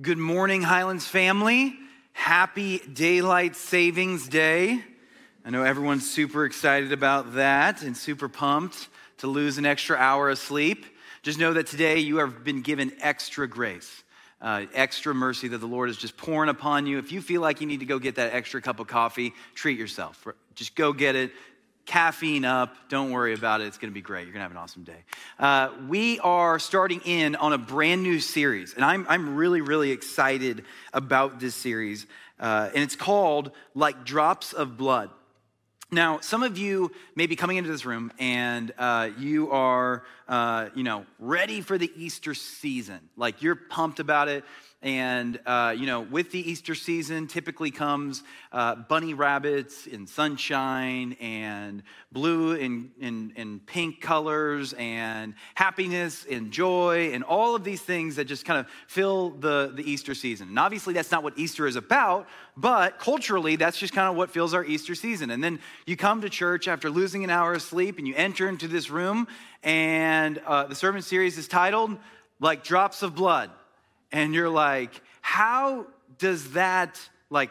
Good morning, Highlands family. Happy Daylight Savings Day. I know everyone's super excited about that and super pumped to lose an extra hour of sleep. Just know that today you have been given extra grace, uh, extra mercy that the Lord is just pouring upon you. If you feel like you need to go get that extra cup of coffee, treat yourself. Just go get it caffeine up. Don't worry about it. It's going to be great. You're going to have an awesome day. Uh, we are starting in on a brand new series, and I'm, I'm really, really excited about this series. Uh, and it's called Like Drops of Blood. Now, some of you may be coming into this room and uh, you are, uh, you know, ready for the Easter season. Like you're pumped about it. And, uh, you know, with the Easter season typically comes uh, bunny rabbits and sunshine and blue and, and, and pink colors and happiness and joy and all of these things that just kind of fill the, the Easter season. And obviously, that's not what Easter is about, but culturally, that's just kind of what fills our Easter season. And then you come to church after losing an hour of sleep and you enter into this room, and uh, the sermon series is titled, like drops of blood and you're like, how does that, like,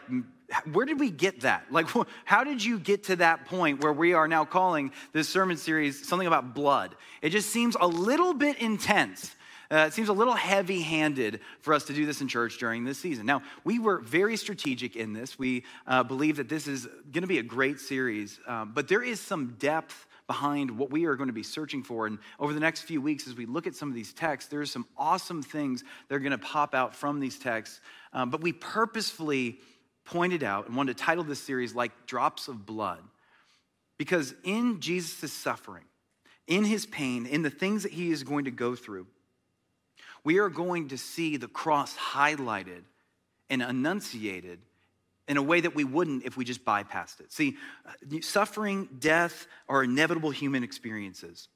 where did we get that? Like, how did you get to that point where we are now calling this sermon series something about blood? It just seems a little bit intense. Uh, it seems a little heavy handed for us to do this in church during this season. Now, we were very strategic in this. We uh, believe that this is going to be a great series, um, but there is some depth behind what we are going to be searching for. And over the next few weeks, as we look at some of these texts, there's some awesome things that are going to pop out from these texts. Um, but we purposefully pointed out and wanted to title this series like Drops of Blood. Because in Jesus' suffering, in his pain, in the things that he is going to go through, we are going to see the cross highlighted and enunciated in a way that we wouldn't if we just bypassed it. See, suffering, death are inevitable human experiences.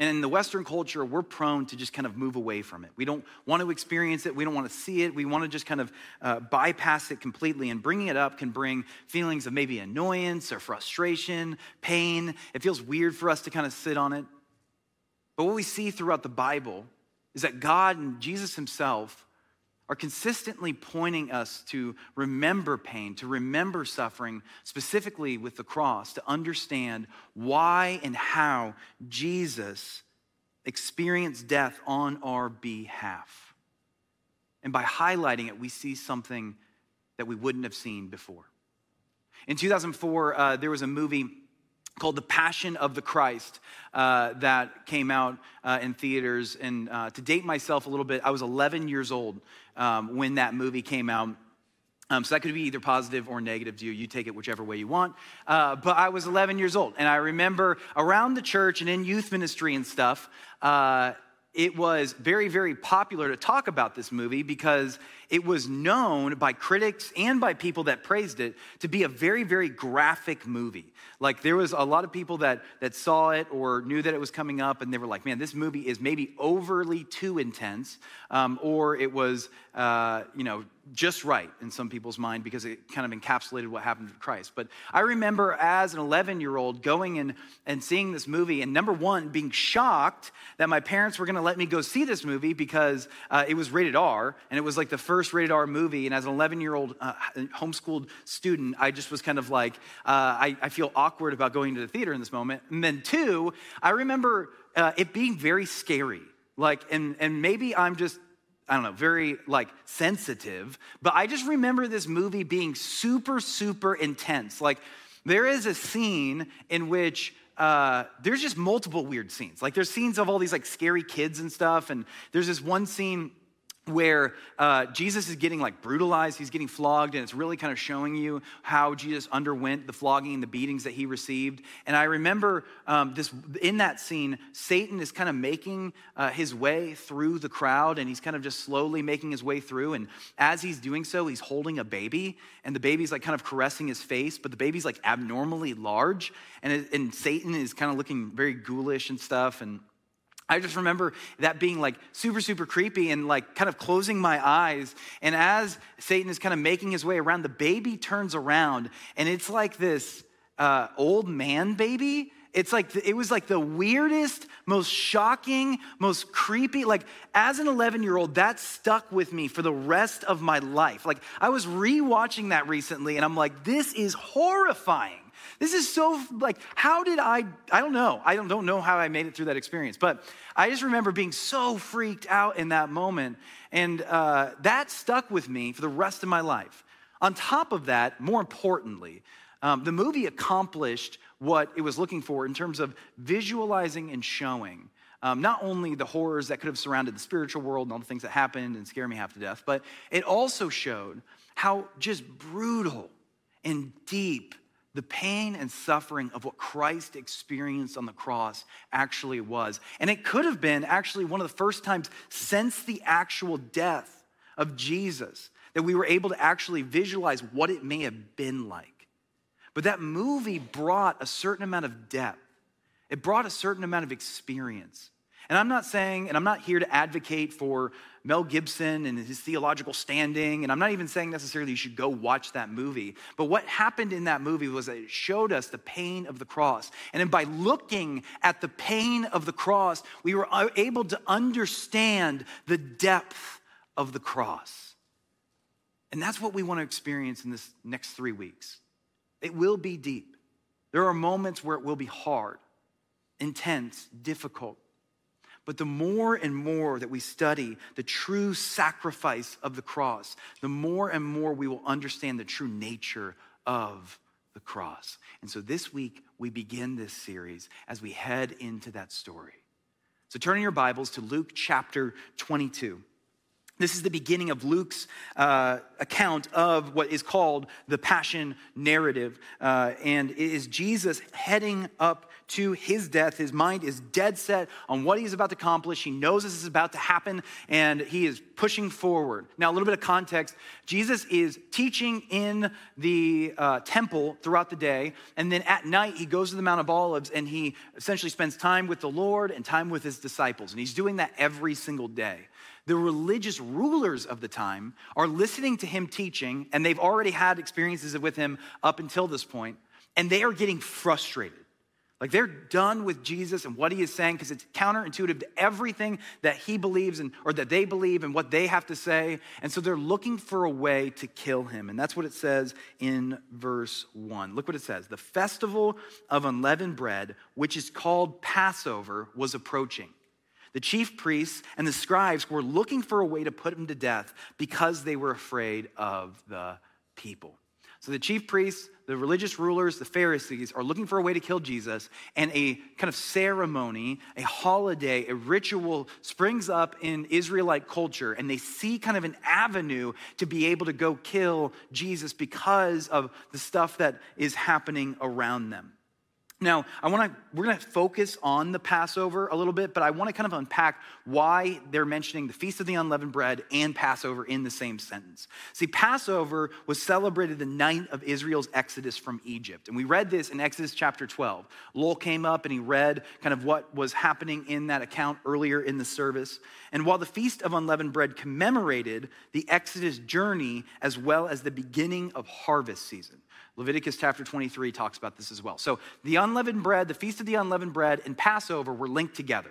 And in the Western culture, we're prone to just kind of move away from it. We don't want to experience it. We don't want to see it. We want to just kind of uh, bypass it completely. And bringing it up can bring feelings of maybe annoyance or frustration, pain. It feels weird for us to kind of sit on it. But what we see throughout the Bible is that God and Jesus Himself are consistently pointing us to remember pain, to remember suffering, specifically with the cross, to understand why and how Jesus experienced death on our behalf. And by highlighting it, we see something that we wouldn't have seen before. In 2004, uh, there was a movie called The Passion of the Christ uh, that came out uh, in theaters. And uh, to date myself a little bit, I was 11 years old um, when that movie came out. Um, so that could be either positive or negative to you. You take it whichever way you want. Uh, but I was 11 years old, and I remember around the church and in youth ministry and stuff, uh, it was very, very popular to talk about this movie because it was known by critics and by people that praised it to be a very, very graphic movie. Like there was a lot of people that, that saw it or knew that it was coming up and they were like, man, this movie is maybe overly too intense, um, or it was, uh, you know, just right in some people's mind because it kind of encapsulated what happened to Christ. But I remember as an 11 year old going and, and seeing this movie, and number one, being shocked that my parents were going to let me go see this movie because uh, it was rated R, and it was like the first rated R movie. And as an 11 year old uh, homeschooled student, I just was kind of like, uh, I, I, feel awkward about going to the theater in this moment. And then, two, I remember uh, it being very scary. Like, and, and maybe I'm just I don't know, very like sensitive, but I just remember this movie being super, super intense. Like, there is a scene in which uh, there's just multiple weird scenes. Like, there's scenes of all these like scary kids and stuff, and there's this one scene where uh, Jesus is getting like brutalized, he's getting flogged, and it's really kind of showing you how Jesus underwent the flogging and the beatings that he received. And I remember um, this in that scene, Satan is kind of making uh, his way through the crowd, and he's kind of just slowly making his way through. And as he's doing so, he's holding a baby, and the baby's like kind of caressing his face, but the baby's like abnormally large, and, it, and Satan is kind of looking very ghoulish and stuff, and I just remember that being like super, super creepy and like kind of closing my eyes. And as Satan is kind of making his way around, the baby turns around and it's like this uh, old man baby. it's like it was like the weirdest, most shocking, most creepy. Like as an 11 year old, that stuck with me for the rest of my life. Like I was rewatching that recently, and I'm like, this is horrifying. This is so like, how did I? I don't know. I don't, don't know how I made it through that experience, but I just remember being so freaked out in that moment, and uh, that stuck with me for the rest of my life. On top of that, more importantly, um, the movie accomplished what it was looking for in terms of visualizing and showing um, not only the horrors that could have surrounded the spiritual world and all the things that happened and scare me half to death, but it also showed how just brutal and deep the pain and suffering of what Christ experienced on the cross actually was. And it could have been actually one of the first times since the actual death of Jesus that we were able to actually visualize what it may have been like. But that movie brought a certain amount of depth, it brought a certain amount of experience. And I'm not saying, and I'm not here to advocate for Mel Gibson and his theological standing, and I'm not even saying necessarily you should go watch that movie. But what happened in that movie was that it showed us the pain of the cross. And then by looking at the pain of the cross, we were able to understand the depth of the cross. And that's what we want to experience in this next three weeks. It will be deep. There are moments where it will be hard, intense, difficult. But the more and more that we study the true sacrifice of the cross, the more and more we will understand the true nature of the cross. And so this week, we begin this series as we head into that story. So turn in your Bibles to Luke chapter 22. This is the beginning of Luke's uh, account of what is called the Passion narrative. Uh, and it is Jesus heading up to his death. His mind is dead set on what he's about to accomplish. He knows this is about to happen and he is pushing forward. Now, a little bit of context Jesus is teaching in the uh, temple throughout the day. And then at night, he goes to the Mount of Olives and he essentially spends time with the Lord and time with his disciples. And he's doing that every single day the religious rulers of the time are listening to him teaching, and they've already had experiences with him up until this point, and they are getting frustrated. Like they're done with Jesus and what he is saying because it's counterintuitive to everything that he believes and or that they believe and what they have to say. And so they're looking for a way to kill him. And that's what it says in verse 1. Look what it says. The festival of unleavened bread, which is called Passover, was approaching. The chief priests and the scribes were looking for a way to put him to death because they were afraid of the people. So the chief priests, the religious rulers, the Pharisees are looking for a way to kill Jesus, and a kind of ceremony, a holiday, a ritual springs up in Israelite culture, and they see kind of an avenue to be able to go kill Jesus because of the stuff that is happening around them. Now, I want to we're going to focus on the Passover a little bit, but I want to kind of unpack why they're mentioning the Feast of the Unleavened Bread and Passover in the same sentence. See, Passover was celebrated the night of Israel's exodus from Egypt. And we read this in Exodus chapter 12. Lowell came up and he read kind of what was happening in that account earlier in the service. And while the Feast of Unleavened Bread commemorated the Exodus journey as well as the beginning of harvest season. Leviticus chapter 23 talks about this as well. So the unleavened bread, the feast of the unleavened bread, and Passover were linked together.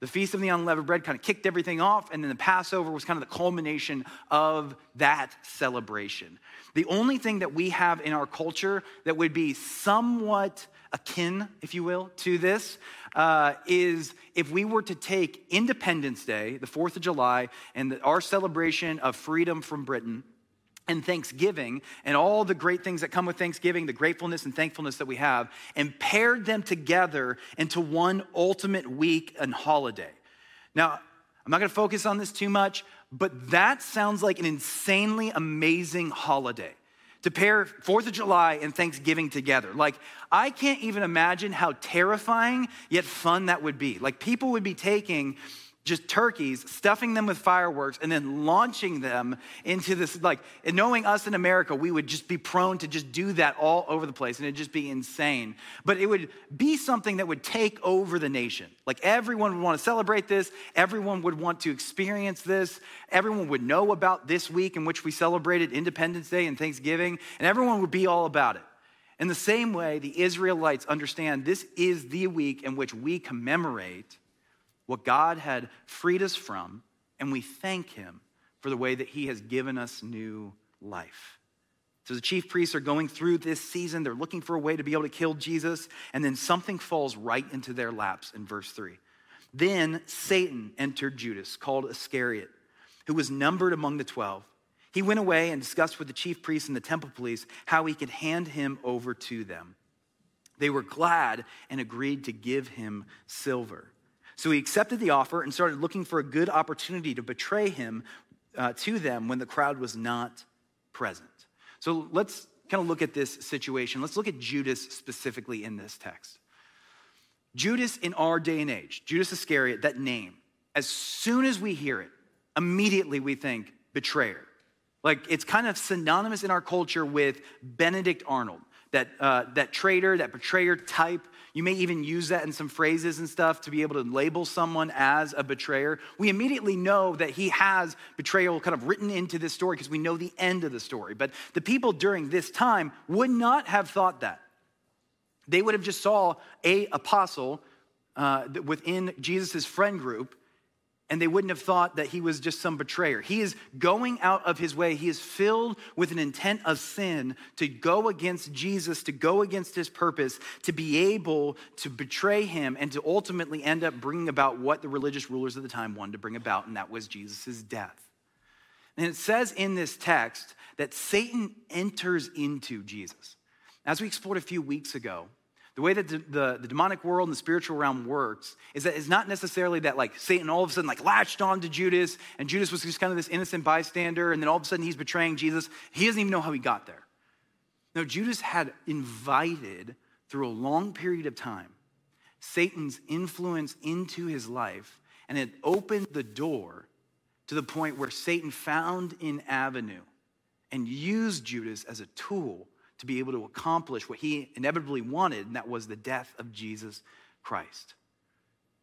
The feast of the unleavened bread kind of kicked everything off, and then the Passover was kind of the culmination of that celebration. The only thing that we have in our culture that would be somewhat akin, if you will, to this uh, is if we were to take Independence Day, the 4th of July, and the, our celebration of freedom from Britain, and thanksgiving and all the great things that come with thanksgiving, the gratefulness and thankfulness that we have, and paired them together into one ultimate week and holiday. Now, I'm not gonna focus on this too much, but that sounds like an insanely amazing holiday to pair Fourth of July and Thanksgiving together. Like, I can't even imagine how terrifying yet fun that would be. Like, people would be taking just turkeys, stuffing them with fireworks, and then launching them into this. Like, knowing us in America, we would just be prone to just do that all over the place, and it'd just be insane. But it would be something that would take over the nation. Like, everyone would want to celebrate this, everyone would want to experience this, everyone would know about this week in which we celebrated Independence Day and Thanksgiving, and everyone would be all about it. In the same way, the Israelites understand this is the week in which we commemorate what God had freed us from, and we thank Him for the way that He has given us new life. So the chief priests are going through this season. They're looking for a way to be able to kill Jesus, and then something falls right into their laps in verse 3. Then Satan entered Judas, called Iscariot, who was numbered among the twelve. He went away and discussed with the chief priests and the temple police how he could hand him over to them. They were glad and agreed to give him silver. So he accepted the offer and started looking for a good opportunity to betray him uh, to them when the crowd was not present. So let's kind of look at this situation. Let's look at Judas specifically in this text. Judas in our day and age, Judas Iscariot, that name, as soon as we hear it, immediately we think betrayer. Like it's kind of synonymous in our culture with Benedict Arnold, that, uh, that traitor, that betrayer type. You may even use that in some phrases and stuff to be able to label someone as a betrayer. We immediately know that he has betrayal kind of written into this story because we know the end of the story. But the people during this time would not have thought that. They would have just saw a apostle uh, within Jesus' friend group and they wouldn't have thought that he was just some betrayer. He is going out of his way. He is filled with an intent of sin to go against Jesus, to go against his purpose, to be able to betray him, and to ultimately end up bringing about what the religious rulers of the time wanted to bring about, and that was Jesus' death. And it says in this text that Satan enters into Jesus. As we explored a few weeks ago, the way that the, the, the, demonic world and the spiritual realm works is that it's not necessarily that like Satan all of a sudden like latched on to Judas and Judas was just kind of this innocent bystander and then all of a sudden he's betraying Jesus. He doesn't even know how he got there. No, Judas had invited through a long period of time Satan's influence into his life and it opened the door to the point where Satan found an avenue and used Judas as a tool to be able to accomplish what he inevitably wanted, and that was the death of Jesus Christ.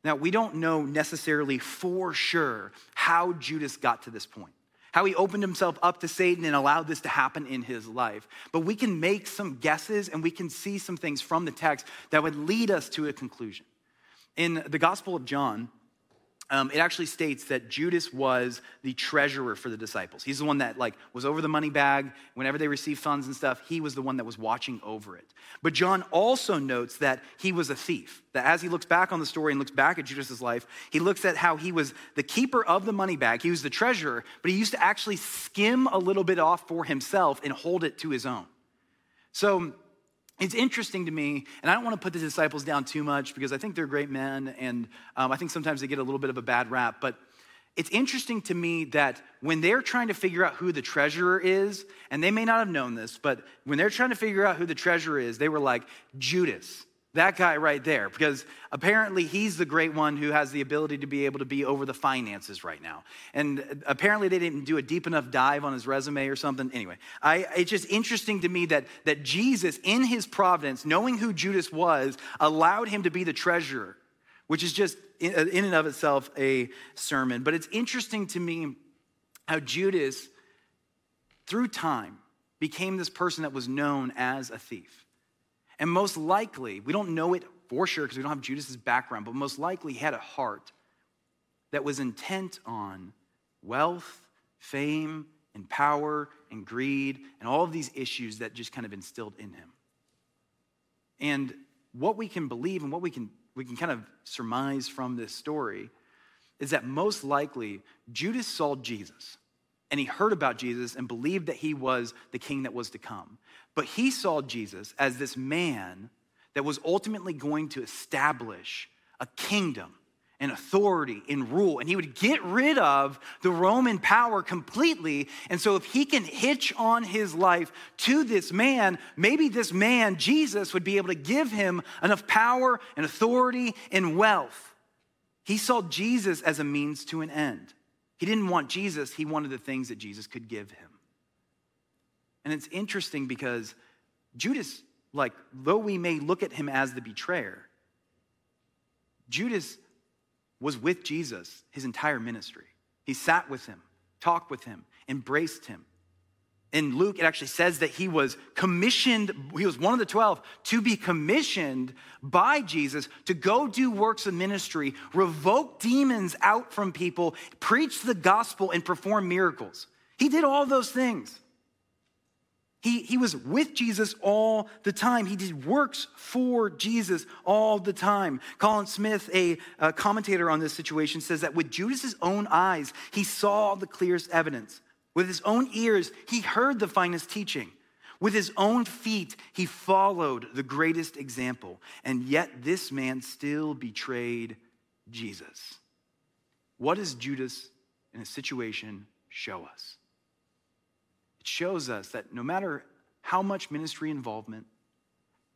Now, we don't know necessarily for sure how Judas got to this point, how he opened himself up to Satan and allowed this to happen in his life. But we can make some guesses and we can see some things from the text that would lead us to a conclusion. In the Gospel of John, um, it actually states that Judas was the treasurer for the disciples. He's the one that like was over the money bag whenever they received funds and stuff. He was the one that was watching over it. But John also notes that he was a thief. That as he looks back on the story and looks back at Judas's life, he looks at how he was the keeper of the money bag. He was the treasurer, but he used to actually skim a little bit off for himself and hold it to his own. So it's interesting to me, and I don't want to put the disciples down too much because I think they're great men, and um, I think sometimes they get a little bit of a bad rap. But it's interesting to me that when they're trying to figure out who the treasurer is, and they may not have known this, but when they're trying to figure out who the treasurer is, they were like, Judas. That guy right there, because apparently he's the great one who has the ability to be able to be over the finances right now. And apparently they didn't do a deep enough dive on his resume or something. Anyway, I, it's just interesting to me that, that Jesus, in his providence, knowing who Judas was, allowed him to be the treasurer, which is just in, in and of itself a sermon. But it's interesting to me how Judas, through time, became this person that was known as a thief. And most likely, we don't know it for sure because we don't have Judas's background, but most likely he had a heart that was intent on wealth, fame, and power and greed and all of these issues that just kind of instilled in him. And what we can believe and what we can we can kind of surmise from this story is that most likely Judas saw Jesus and he heard about Jesus and believed that he was the king that was to come. But he saw Jesus as this man that was ultimately going to establish a kingdom and authority and rule. And he would get rid of the Roman power completely. And so, if he can hitch on his life to this man, maybe this man, Jesus, would be able to give him enough power and authority and wealth. He saw Jesus as a means to an end. He didn't want Jesus, he wanted the things that Jesus could give him. And it's interesting because Judas, like, though we may look at him as the betrayer, Judas was with Jesus his entire ministry. He sat with him, talked with him, embraced him. In Luke, it actually says that he was commissioned, he was one of the 12 to be commissioned by Jesus to go do works of ministry, revoke demons out from people, preach the gospel, and perform miracles. He did all those things. He, he was with Jesus all the time. He did works for Jesus all the time. Colin Smith, a, a commentator on this situation, says that with Judas's own eyes, he saw the clearest evidence. With his own ears, he heard the finest teaching. With his own feet, he followed the greatest example. And yet, this man still betrayed Jesus. What does Judas in a situation show us? It shows us that no matter how much ministry involvement,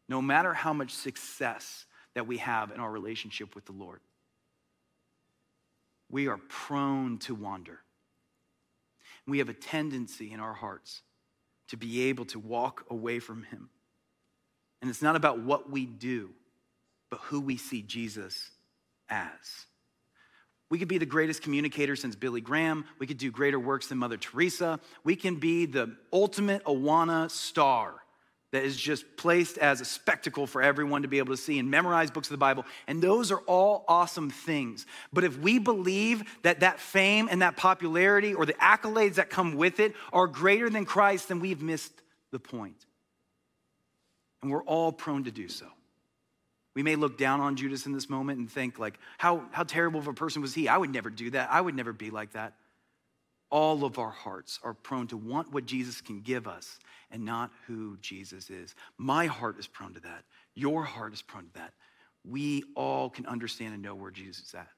no matter how much success that we have in our relationship with the Lord, we are prone to wander. We have a tendency in our hearts to be able to walk away from Him. And it's not about what we do, but who we see Jesus as. We could be the greatest communicator since Billy Graham. We could do greater works than Mother Teresa. We can be the ultimate Awana star that is just placed as a spectacle for everyone to be able to see and memorize books of the Bible. And those are all awesome things. But if we believe that that fame and that popularity or the accolades that come with it are greater than Christ, then we've missed the point. And we're all prone to do so. We may look down on Judas in this moment and think, like, how, how terrible of a person was he? I would never do that. I would never be like that. All of our hearts are prone to want what Jesus can give us and not who Jesus is. My heart is prone to that. Your heart is prone to that. We all can understand and know where Jesus is at.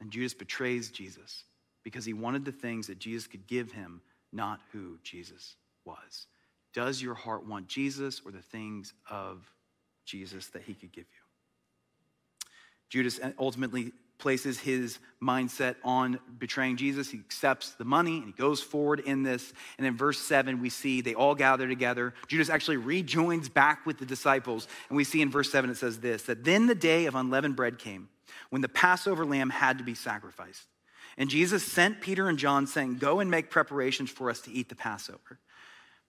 And Judas betrays Jesus because he wanted the things that Jesus could give him, not who Jesus was. Does your heart want Jesus or the things of Jesus that he could give you? Judas ultimately places his mindset on betraying Jesus. He accepts the money and he goes forward in this. And in verse 7, we see they all gather together. Judas actually rejoins back with the disciples. And we see in verse 7 it says this that then the day of unleavened bread came when the Passover lamb had to be sacrificed. And Jesus sent Peter and John, saying, Go and make preparations for us to eat the Passover.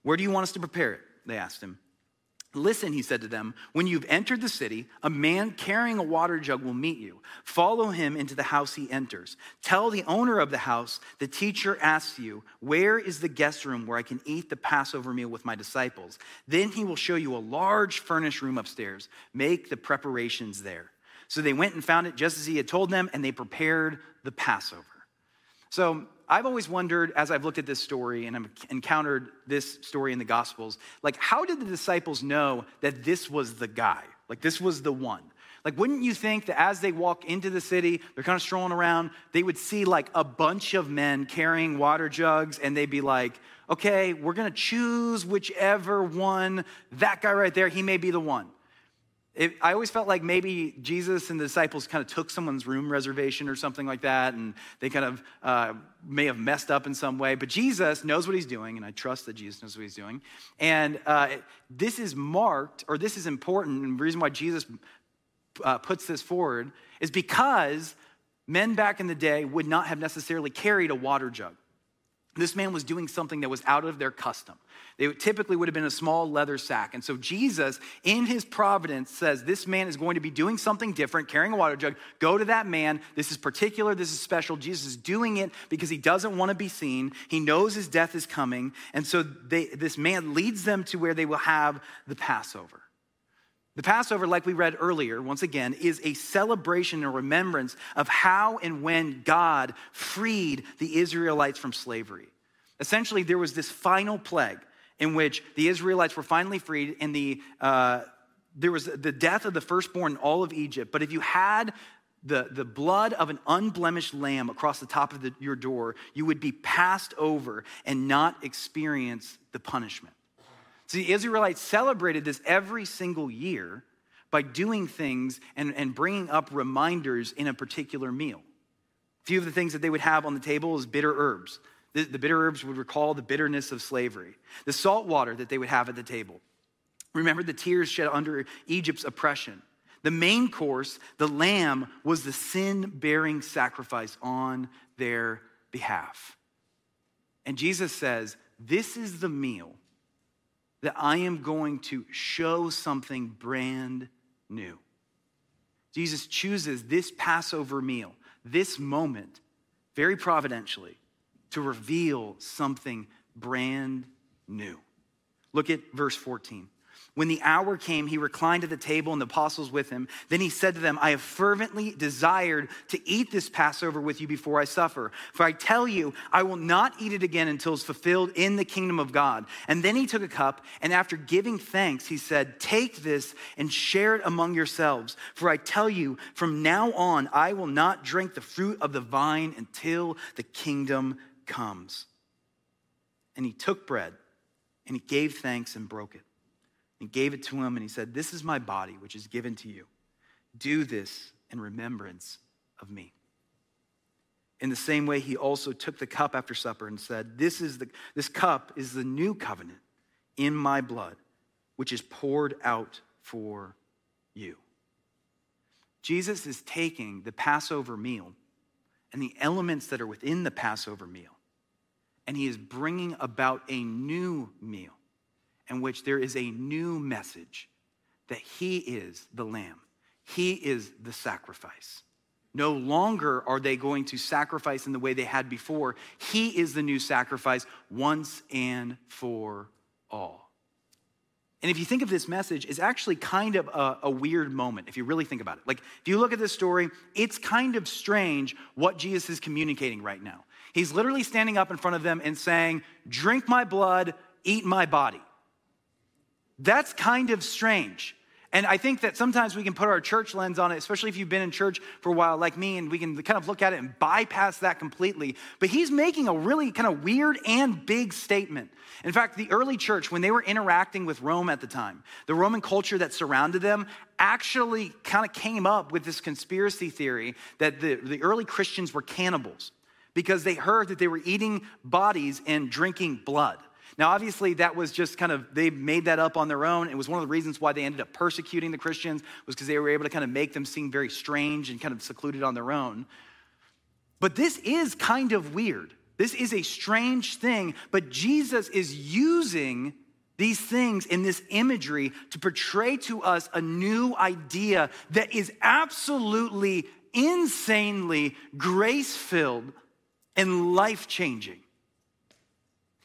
Where do you want us to prepare it? They asked him. Listen, he said to them, when you've entered the city, a man carrying a water jug will meet you. Follow him into the house he enters. Tell the owner of the house, the teacher asks you, Where is the guest room where I can eat the Passover meal with my disciples? Then he will show you a large furnished room upstairs. Make the preparations there. So they went and found it just as he had told them, and they prepared the Passover. So I've always wondered as I've looked at this story and I've encountered this story in the Gospels, like, how did the disciples know that this was the guy? Like, this was the one? Like, wouldn't you think that as they walk into the city, they're kind of strolling around, they would see like a bunch of men carrying water jugs and they'd be like, okay, we're gonna choose whichever one, that guy right there, he may be the one. It, I always felt like maybe Jesus and the disciples kind of took someone's room reservation or something like that, and they kind of uh, may have messed up in some way. But Jesus knows what he's doing, and I trust that Jesus knows what he's doing. And uh, this is marked, or this is important, and the reason why Jesus uh, puts this forward is because men back in the day would not have necessarily carried a water jug. This man was doing something that was out of their custom. They typically would have been a small leather sack. And so Jesus, in his providence, says, This man is going to be doing something different, carrying a water jug. Go to that man. This is particular. This is special. Jesus is doing it because he doesn't want to be seen. He knows his death is coming. And so they, this man leads them to where they will have the Passover. The Passover, like we read earlier, once again, is a celebration and remembrance of how and when God freed the Israelites from slavery. Essentially, there was this final plague in which the Israelites were finally freed, and the, uh, there was the death of the firstborn in all of Egypt. But if you had the, the blood of an unblemished lamb across the top of the, your door, you would be passed over and not experience the punishment. So the Israelites celebrated this every single year by doing things and, and bringing up reminders in a particular meal. A few of the things that they would have on the table is bitter herbs. The, the bitter herbs would recall the bitterness of slavery. The salt water that they would have at the table. Remember the tears shed under Egypt's oppression. The main course, the lamb, was the sin bearing sacrifice on their behalf. And Jesus says, This is the meal that I am going to show something brand new. Jesus chooses this Passover meal, this moment, very providentially, to reveal something brand new. Look at verse 14. When the hour came, he reclined at the table and the apostles with him. Then he said to them, I have fervently desired to eat this Passover with you before I suffer. For I tell you, I will not eat it again until it's fulfilled in the kingdom of God. And then he took a cup, and after giving thanks, he said, Take this and share it among yourselves. For I tell you, from now on, I will not drink the fruit of the vine until the kingdom comes. And he took bread, and he gave thanks and broke it and gave it to him, and he said, This is my body, which is given to you. Do this in remembrance of me. In the same way, he also took the cup after supper and said, This, is the, this cup is the new covenant in my blood, which is poured out for you. Jesus is taking the Passover meal and the elements that are within the Passover meal, and he is bringing about a new meal in which there is a new message that He is the Lamb, He is the sacrifice. No longer are they going to sacrifice in the way they had before. He is the new sacrifice once and for all. And if you think of this message, it's actually kind of a, a, weird moment if you really think about it. Like, if you look at this story, it's kind of strange what Jesus is communicating right now. He's literally standing up in front of them and saying, Drink my blood, eat my body. That's kind of strange. And I think that sometimes we can put our church lens on it, especially if you've been in church for a while, like me, and we can kind of look at it and bypass that completely. But he's making a really kind of weird and big statement. In fact, the early church, when they were interacting with Rome at the time, the Roman culture that surrounded them actually kind of came up with this conspiracy theory that the, the early Christians were cannibals because they heard that they were eating bodies and drinking blood. Now, obviously, that was just kind of, they made that up on their own. It was one of the reasons why they ended up persecuting the Christians, was because they were able to kind of make them seem very strange and kind of secluded on their own. But this is kind of weird. This is a strange thing, but Jesus is using these things in this imagery to portray to us a new idea that is absolutely insanely grace filled and life changing.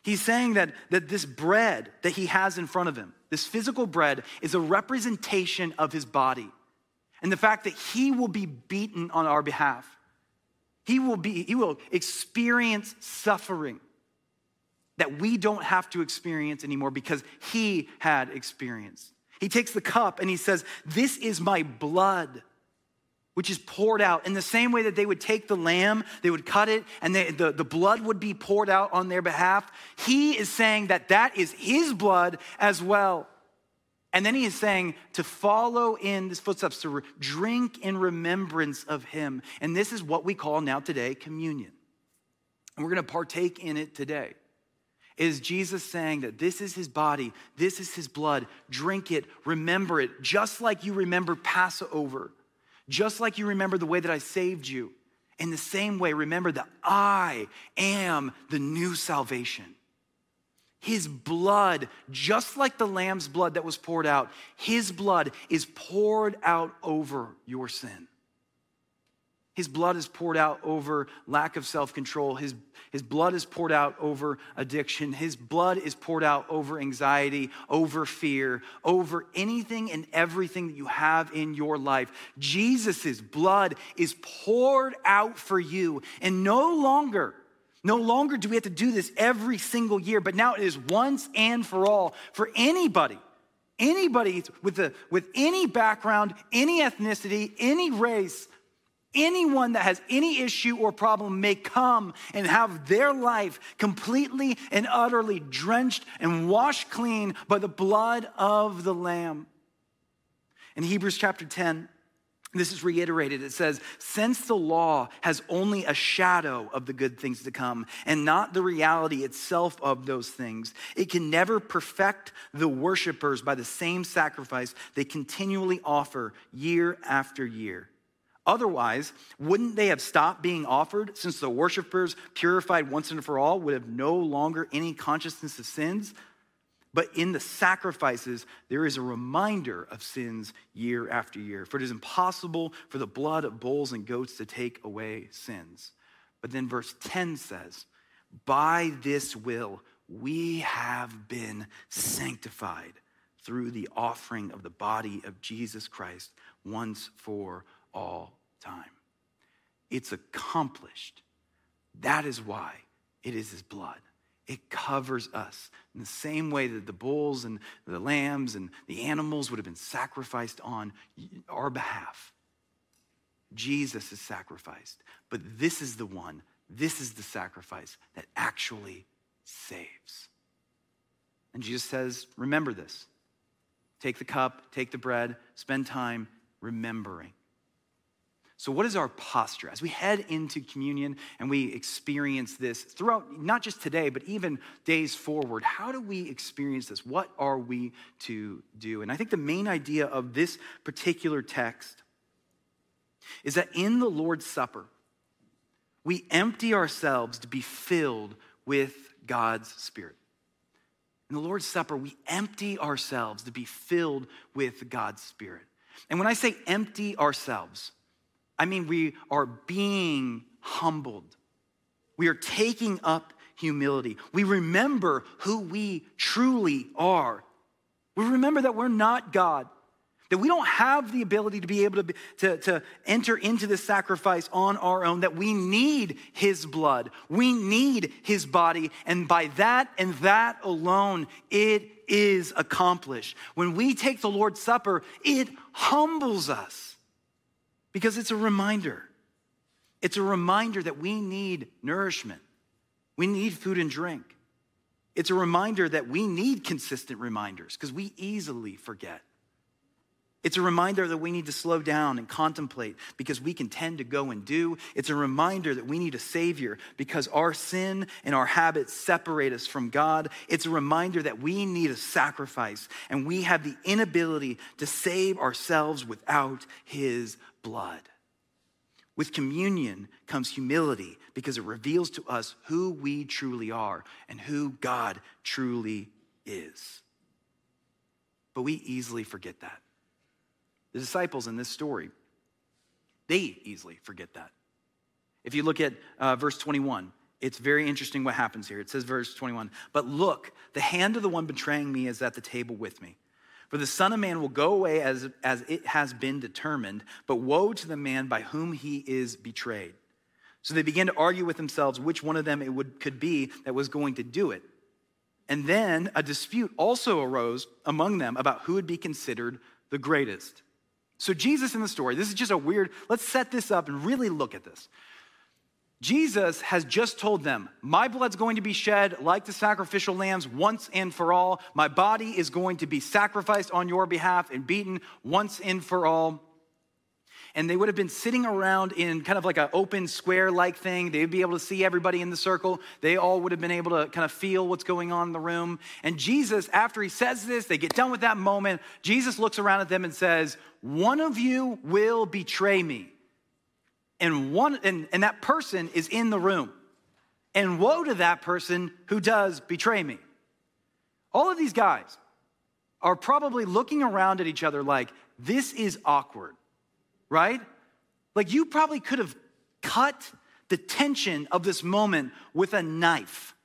He's saying that, that this bread that he has in front of him, this physical bread, is a representation of his body. And the fact that he will be beaten on our behalf. He will, be, he will experience suffering that we don't have to experience anymore because he had experienced. He takes the cup and he says, This is my blood which is poured out in the same way that they would take the lamb, they would cut it, and they, the, the blood would be poured out on their behalf. He is saying that that is his blood as well. And then he is saying to follow in his footsteps, to re- drink in remembrance of him. And this is what we call now today communion. And we're going to partake in it today. Is Jesus saying that this is his body, this is his blood, drink it, remember it, just like you remember Passover just like you remember the way that I saved you, in the same way, remember that I am the new salvation. His blood, just like the lamb's blood that was poured out, his blood is poured out over your sin. His blood is poured out over lack of self control. His, his blood is poured out over addiction. His blood is poured out over anxiety, over fear, over anything and everything that you have in your life. Jesus' blood is poured out for you. And no longer, no longer do we have to do this every single year, but now it is once and for all for anybody anybody with, a, with any background, any ethnicity, any race anyone that has any issue or problem may come and have their life completely and utterly drenched and washed clean by the blood of the Lamb. In Hebrews chapter 10, this is reiterated. It says, Since the law has only a shadow of the good things to come and not the reality itself of those things, it can never perfect the worshipers by the same sacrifice they continually offer year after year. Otherwise, wouldn't they have stopped being offered since the worshipers, purified once and for all, would have no longer any consciousness of sins? But in the sacrifices, there is a reminder of sins year after year. For it is impossible for the blood of bulls and goats to take away sins. But then verse 10 says, By this will we have been sanctified through the offering of the body of Jesus Christ once for all time. It's accomplished. That is why it is his blood. It covers us in the same way that the bulls and the lambs and the animals would have been sacrificed on our behalf. Jesus is sacrificed. But this is the one, this is the sacrifice that actually saves. And Jesus says, Remember this. Take the cup, take the bread, spend time remembering. So, what is our posture as we head into communion and we experience this throughout, not just today, but even days forward? How do we experience this? What are we to do? And I think the main idea of this particular text is that in the Lord's Supper, we empty ourselves to be filled with God's Spirit. In the Lord's Supper, we empty ourselves to be filled with God's Spirit. And when I say empty ourselves, I mean, we are being humbled. We are taking up humility. We remember who we truly are. We remember that we're not God, that we don't have the ability to be able to, to, to enter into this sacrifice on our own, that we need His blood, we need His body, and by that and that alone, it is accomplished. When we take the Lord's Supper, it humbles us because it's a reminder. It's a reminder that we need nourishment, we need food and drink. It's a reminder that we need consistent reminders because we easily forget. It's a reminder that we need to slow down and contemplate because we can tend to go and do. It's a reminder that we need a Savior because our sin and our habits separate us from God. It's a reminder that we need a sacrifice and we have the inability to save ourselves without His blood. With communion comes humility because it reveals to us who we truly are and who God truly is. But we easily forget that. The disciples in this story, they easily forget that. If you look at uh, verse 21, it's very interesting what happens here. It says, verse 21, but look, the hand of the one betraying me is at the table with me. For the Son of Man will go away as, as it has been determined, but woe to the man by whom he is betrayed. So they began to argue with themselves which one of them it would, could be that was going to do it. And then a dispute also arose among them about who would be considered the greatest. So, Jesus in the story, this is just a weird, let's set this up and really look at this. Jesus has just told them, My blood's going to be shed like the sacrificial lambs once and for all. My body is going to be sacrificed on your behalf and beaten once and for all. And they would have been sitting around in kind of like an open square like thing. They'd be able to see everybody in the circle. They all would have been able to kind of feel what's going on in the room. And Jesus, after he says this, they get done with that moment. Jesus looks around at them and says, One of you will betray me and one and, and that person is in the room. And woe to that person who does betray me. All of these guys are probably looking around at each other like this is awkward right? Like you probably could have cut the tension of this moment with a knife.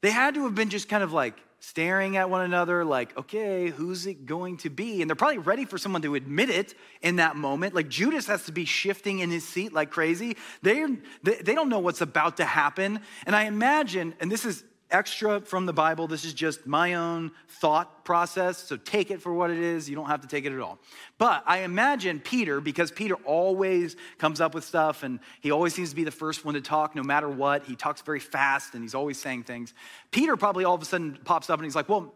They had to have been just kind of like staring at one another, like, okay, who's it going to be? And they're probably ready for someone to admit it in that moment. Like Judas has to be shifting in his seat like crazy. They, they don't know what's about to happen. And I imagine, and this is extra from the Bible. This is just my own thought process. So take it for what it is. You don't have to take it at all. But I imagine Peter, because Peter always comes up with stuff and he always seems to be the first one to talk no matter what. He talks very fast and he's always saying things. Peter probably all of a sudden pops up and he's like, Well,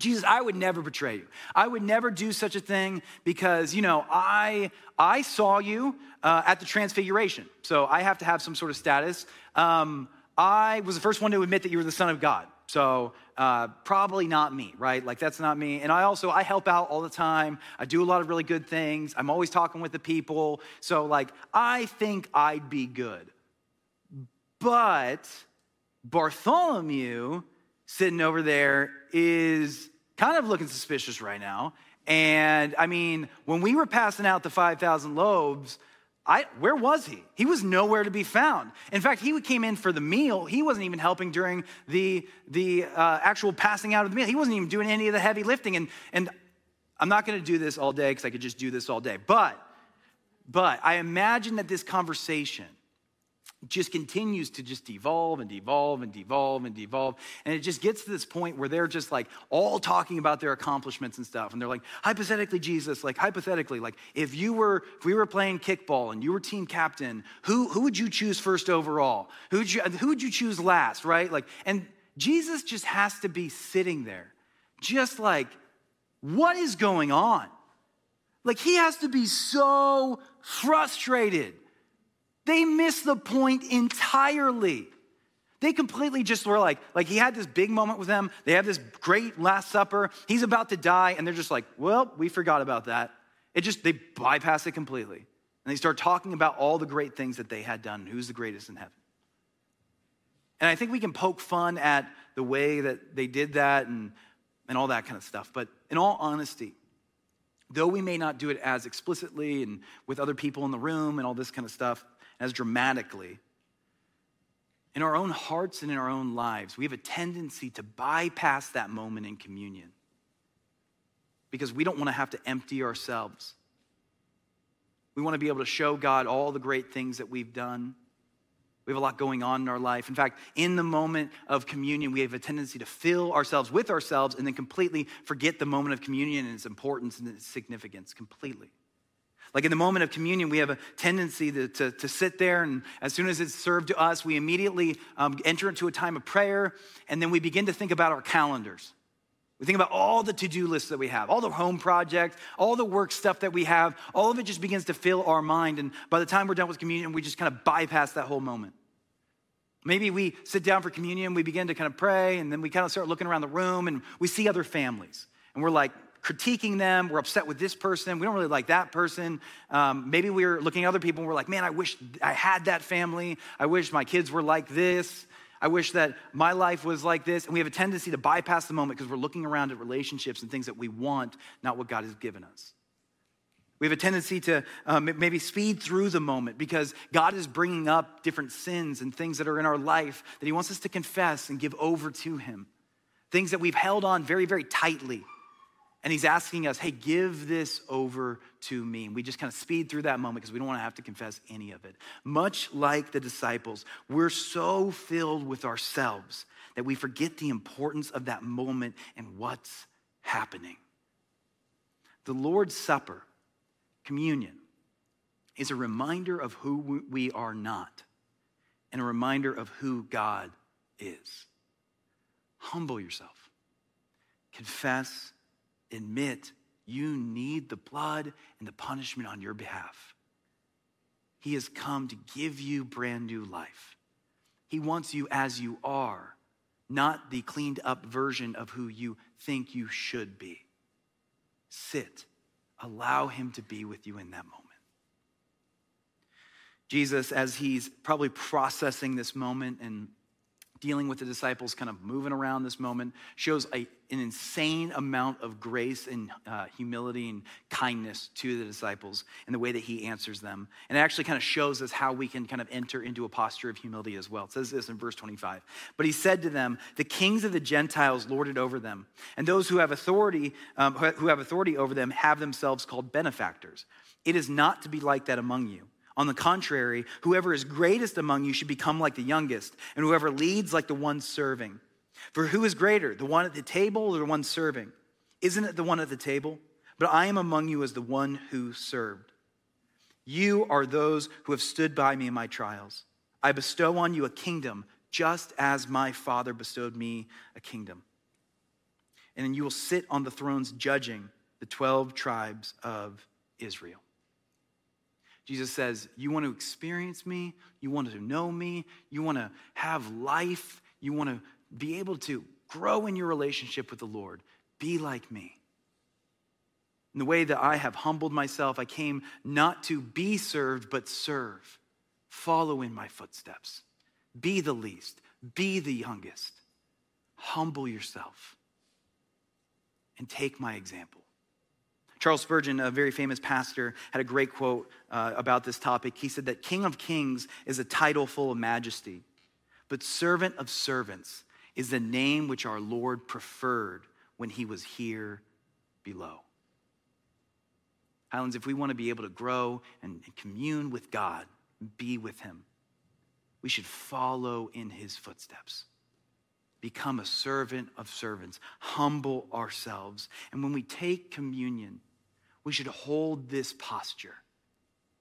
Jesus, I would never betray you. I would never do such a thing because, you know, I, I saw you uh, at the transfiguration. So I have to have some sort of status. Um, I was the first one to admit that you were the Son of God. So uh, probably not me, right? Like that's not me. And I also I help out all the time. I do a lot of really good things. I'm always talking with the people. So like I think I'd be good. But Bartholomew sitting over there is kind of looking suspicious right now. And I mean, when we were passing out the 5,000 loaves, I, where was he? He was nowhere to be found. In fact, he came in for the meal. He wasn't even helping during the, the uh, actual passing out of the meal. He wasn't even doing any of the heavy lifting. And, and I'm not going to do this all day because I could just do this all day. But, but I imagine that this conversation just continues to just devolve and devolve and devolve and devolve. And it just gets to this point where they're just like all talking about their accomplishments and stuff. And they're like, hypothetically, Jesus, like hypothetically, like if you were, if we were playing kickball and you were team captain, who, who would you choose first overall? Who would you, who would you choose last, right? Like, and Jesus just has to be sitting there, just like, what is going on? Like he has to be so frustrated they miss the point entirely. They completely just were like, like he had this big moment with them. They have this great Last Supper. He's about to die, and they're just like, well, we forgot about that. It just, they bypass it completely. And they start talking about all the great things that they had done who's the greatest in heaven. And I think we can poke fun at the way that they did that and, and all that kind of stuff. But in all honesty, though we may not do it as explicitly and with other people in the room and all this kind of stuff, as dramatically. In our own hearts and in our own lives, we have a tendency to bypass that moment in communion because we don't want to have to empty ourselves. We want to be able to show God all the great things that we've done. We have a lot going on in our life. In fact, in the moment of communion, we have a tendency to fill ourselves with ourselves and then completely forget the moment of communion and its importance and its significance completely. Like in the moment of communion, we have a tendency to, to, to sit there, and as soon as it's served to us, we immediately um, enter into a time of prayer, and then we begin to think about our calendars. We think about all the to do lists that we have, all the home projects, all the work stuff that we have. All of it just begins to fill our mind. And by the time we're done with communion, we just kind of bypass that whole moment. Maybe we sit down for communion, we begin to kind of pray, and then we kind of start looking around the room and we see other families. And we're like, critiquing them. We're upset with this person. We don't really like that person. Um, maybe we're looking at other people and we're like, man, I wish I had that family. I wish my kids were like this. I wish that my life was like this. And we have a tendency to bypass the moment because we're looking around at relationships and things that we want, not what God has given us. We have a tendency to um, maybe speed through the moment because God is bringing up different sins and things that are in our life that He wants us to confess and give over to Him. Things that we've held on very, very tightly and he's asking us, hey, give this over to me. And we just kind of speed through that moment because we don't want to have to confess any of it. Much like the disciples, we're so filled with ourselves that we forget the importance of that moment and what's happening. The Lord's Supper, communion, is a reminder of who we are not and a reminder of who God is. Humble yourself, confess admit you need the blood and the punishment on your behalf. He has come to give you brand new life. He wants you as you are, not the cleaned up version of who you think you should be. Sit, allow Him to be with you in that moment. Jesus, as he's probably processing this moment and dealing with the disciples, kind of moving around this moment, shows a, an insane amount of grace and uh, humility and kindness to the disciples in the way that he answers them. And it actually kind of shows us how we can kind of enter into a posture of humility as well. It says this in verse 25. But he said to them, The kings of the Gentiles lord it over them, and those who have authority, um, who have authority over them have themselves called benefactors. It is not to be like that among you. On the contrary, whoever is greatest among you should become like the youngest, and whoever leads like the one serving. For who is greater, the one at the table or the one serving? Isn't it the one at the table? But I am among you as the one who served. You are those who have stood by me in my trials. I bestow on you a kingdom, just as my Father bestowed me a kingdom. And then you will sit on the thrones judging the 12 tribes of Israel. Jesus says, You want to experience me, you want to know me, you want to have life, you want to be able to grow in your relationship with the Lord. Be like me. In the way that I have humbled myself, I came not to be served, but serve. Follow in my footsteps. Be the least, be the youngest. Humble yourself and take my example. Charles Spurgeon, a very famous pastor, had a great quote uh, about this topic. He said that King of Kings is a title full of majesty, but servant of servants is the name which our Lord preferred when he was here below. Highlands, if we want to be able to grow and, and commune with God, be with him, we should follow in his footsteps. Become a servant of servants, humble ourselves. And when we take communion, we should hold this posture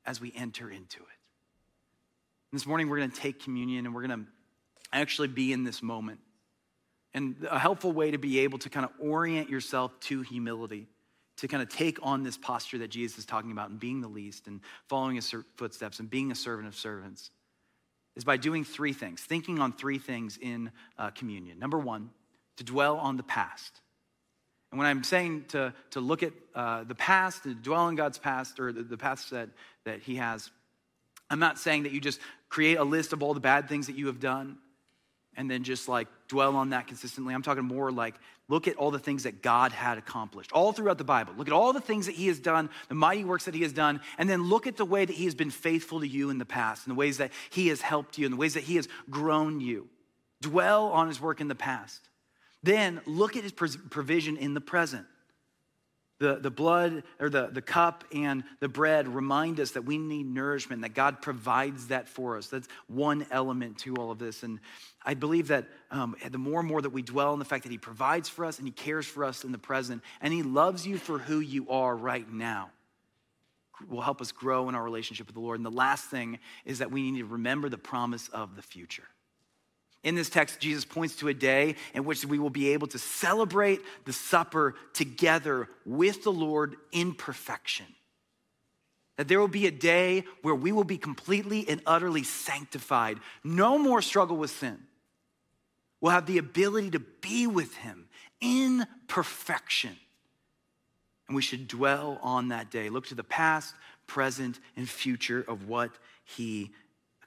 as we enter into it. This morning, we're going to take communion and we're going to actually be in this moment. And a helpful way to be able to kind of orient yourself to humility to kind of take on this posture that Jesus is talking about and being the least and following his footsteps and being a servant of servants is by doing three things, thinking on three things in uh, communion. Number one, to dwell on the past. And when I'm saying to, to look at uh, the past, to dwell on God's past or the, the past that, that He has, I'm not saying that you just create a list of all the bad things that you have done and then just like dwell on that consistently. I'm talking more like look at all the things that God had accomplished all throughout the Bible. Look at all the things that He has done, the mighty works that He has done, and then look at the way that He has been faithful to you in the past, and the ways that He has helped you, and the ways that He has grown you. Dwell on His work in the past. Then look at His provision in the present. The, the blood or the, the cup and the bread remind us that we need nourishment, that God provides that for us. That's one element to all of this. And I believe that um, the more and more that we dwell on the fact that He provides for us and He cares for us in the present, and He loves you for who you are right now, will help us grow in our relationship with the Lord. And the last thing is that we need to remember the promise of the future. In this text, Jesus points to a day in which we will be able to celebrate the supper together with the Lord in perfection. That there will be a day where we will be completely and utterly sanctified. No more struggle with sin. We'll have the ability to be with Him in perfection. And we should dwell on that day. Look to the past, present, and future of what He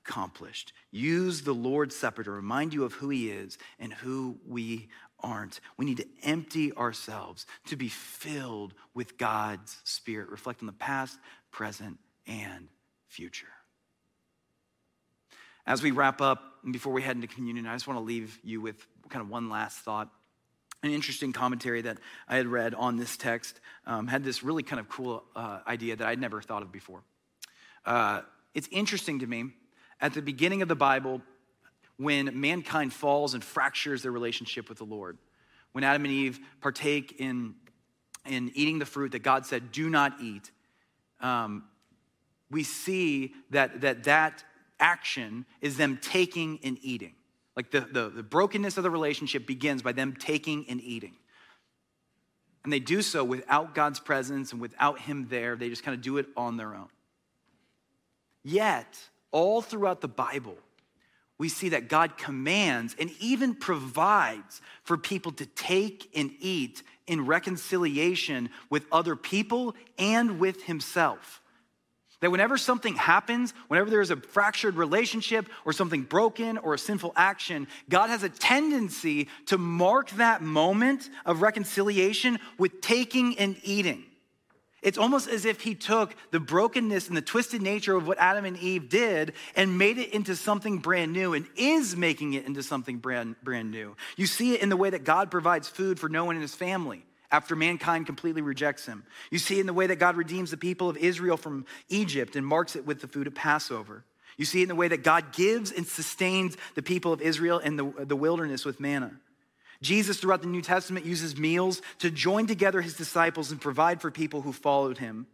accomplished. Use the Lord's Supper to remind you of who He is and who we aren't. We need to empty ourselves to be filled with God's Spirit, reflect on the past, present, and future. As we wrap up, and before we head into communion, I just want to leave you with kind of one last thought. An interesting commentary that I had read on this text um, had this really kind of cool uh, idea that I'd never thought of before. Uh, it's interesting to me at the beginning of the Bible, when mankind falls and fractures their relationship with the Lord, when Adam and Eve partake in, in eating the fruit that God said, do not eat, um, we see that, that that action is them taking and eating. Like the, the, the brokenness of the relationship begins by them taking and eating. And they do so without God's presence and without Him there. They just kind of do it on their own. Yet, all throughout the Bible, we see that God commands and even provides for people to take and eat in reconciliation with other people and with Himself. That whenever something happens, whenever there is a fractured relationship or something broken or a sinful action, God has a tendency to mark that moment of reconciliation with taking and eating. It's almost as if he took the brokenness and the twisted nature of what Adam and Eve did and made it into something brand new and is making it into something brand, brand new. You see it in the way that God provides food for Noah and in his family after mankind completely rejects him. You see it in the way that God redeems the people of Israel from Egypt and marks it with the food of Passover. You see it in the way that God gives and sustains the people of Israel in the, the wilderness with manna. Jesus, throughout the New Testament, uses meals to join together his disciples and provide for people who followed him.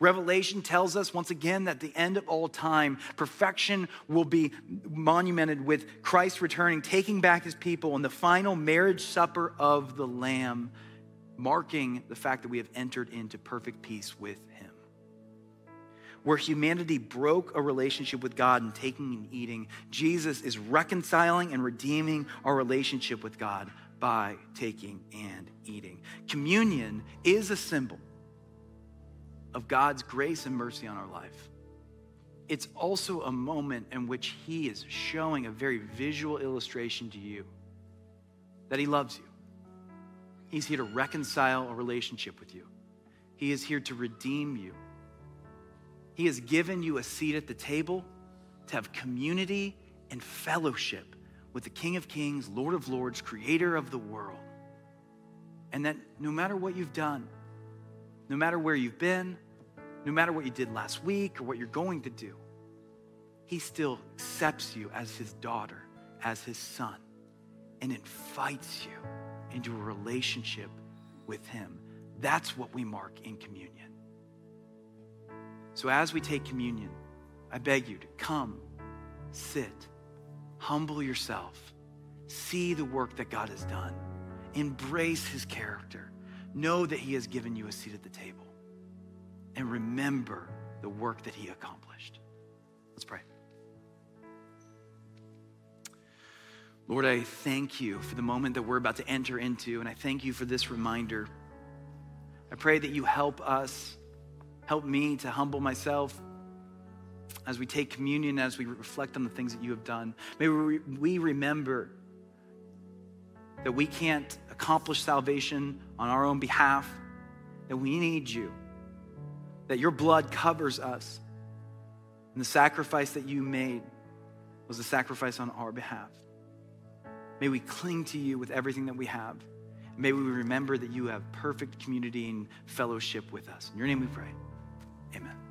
Revelation tells us once again that the end of all time, perfection will be monumented with Christ returning, taking back his people, and the final marriage supper of the Lamb, marking the fact that we have entered into perfect peace with him. Where humanity broke a relationship with God and taking and eating, Jesus is reconciling and redeeming our relationship with God by taking and eating. Communion is a symbol of God's grace and mercy on our life. It's also a moment in which He is showing a very visual illustration to you that He loves you. He's here to reconcile a relationship with you, He is here to redeem you. He has given you a seat at the table to have community and fellowship with the King of Kings, Lord of Lords, creator of the world. And that no matter what you've done, no matter where you've been, no matter what you did last week or what you're going to do, he still accepts you as his daughter, as his son, and invites you into a relationship with him. That's what we mark in communion. So as we take communion, I beg you to come, sit, humble yourself, see the work that God has done, embrace his character, know that he has given you a seat at the table, and remember the work that he accomplished. Let's pray. Lord, I thank you for the moment that we're about to enter into, and I thank you for this reminder. I pray that you help us, help me to humble myself as we take communion, as we reflect on the things that you have done. May we remember that we can't accomplish salvation on our own behalf, that we need you, that your blood covers us, and the sacrifice that you made was a sacrifice on our behalf. May we cling to you with everything that we have. May we remember that you have perfect community and fellowship with us. In your name we pray. Amen.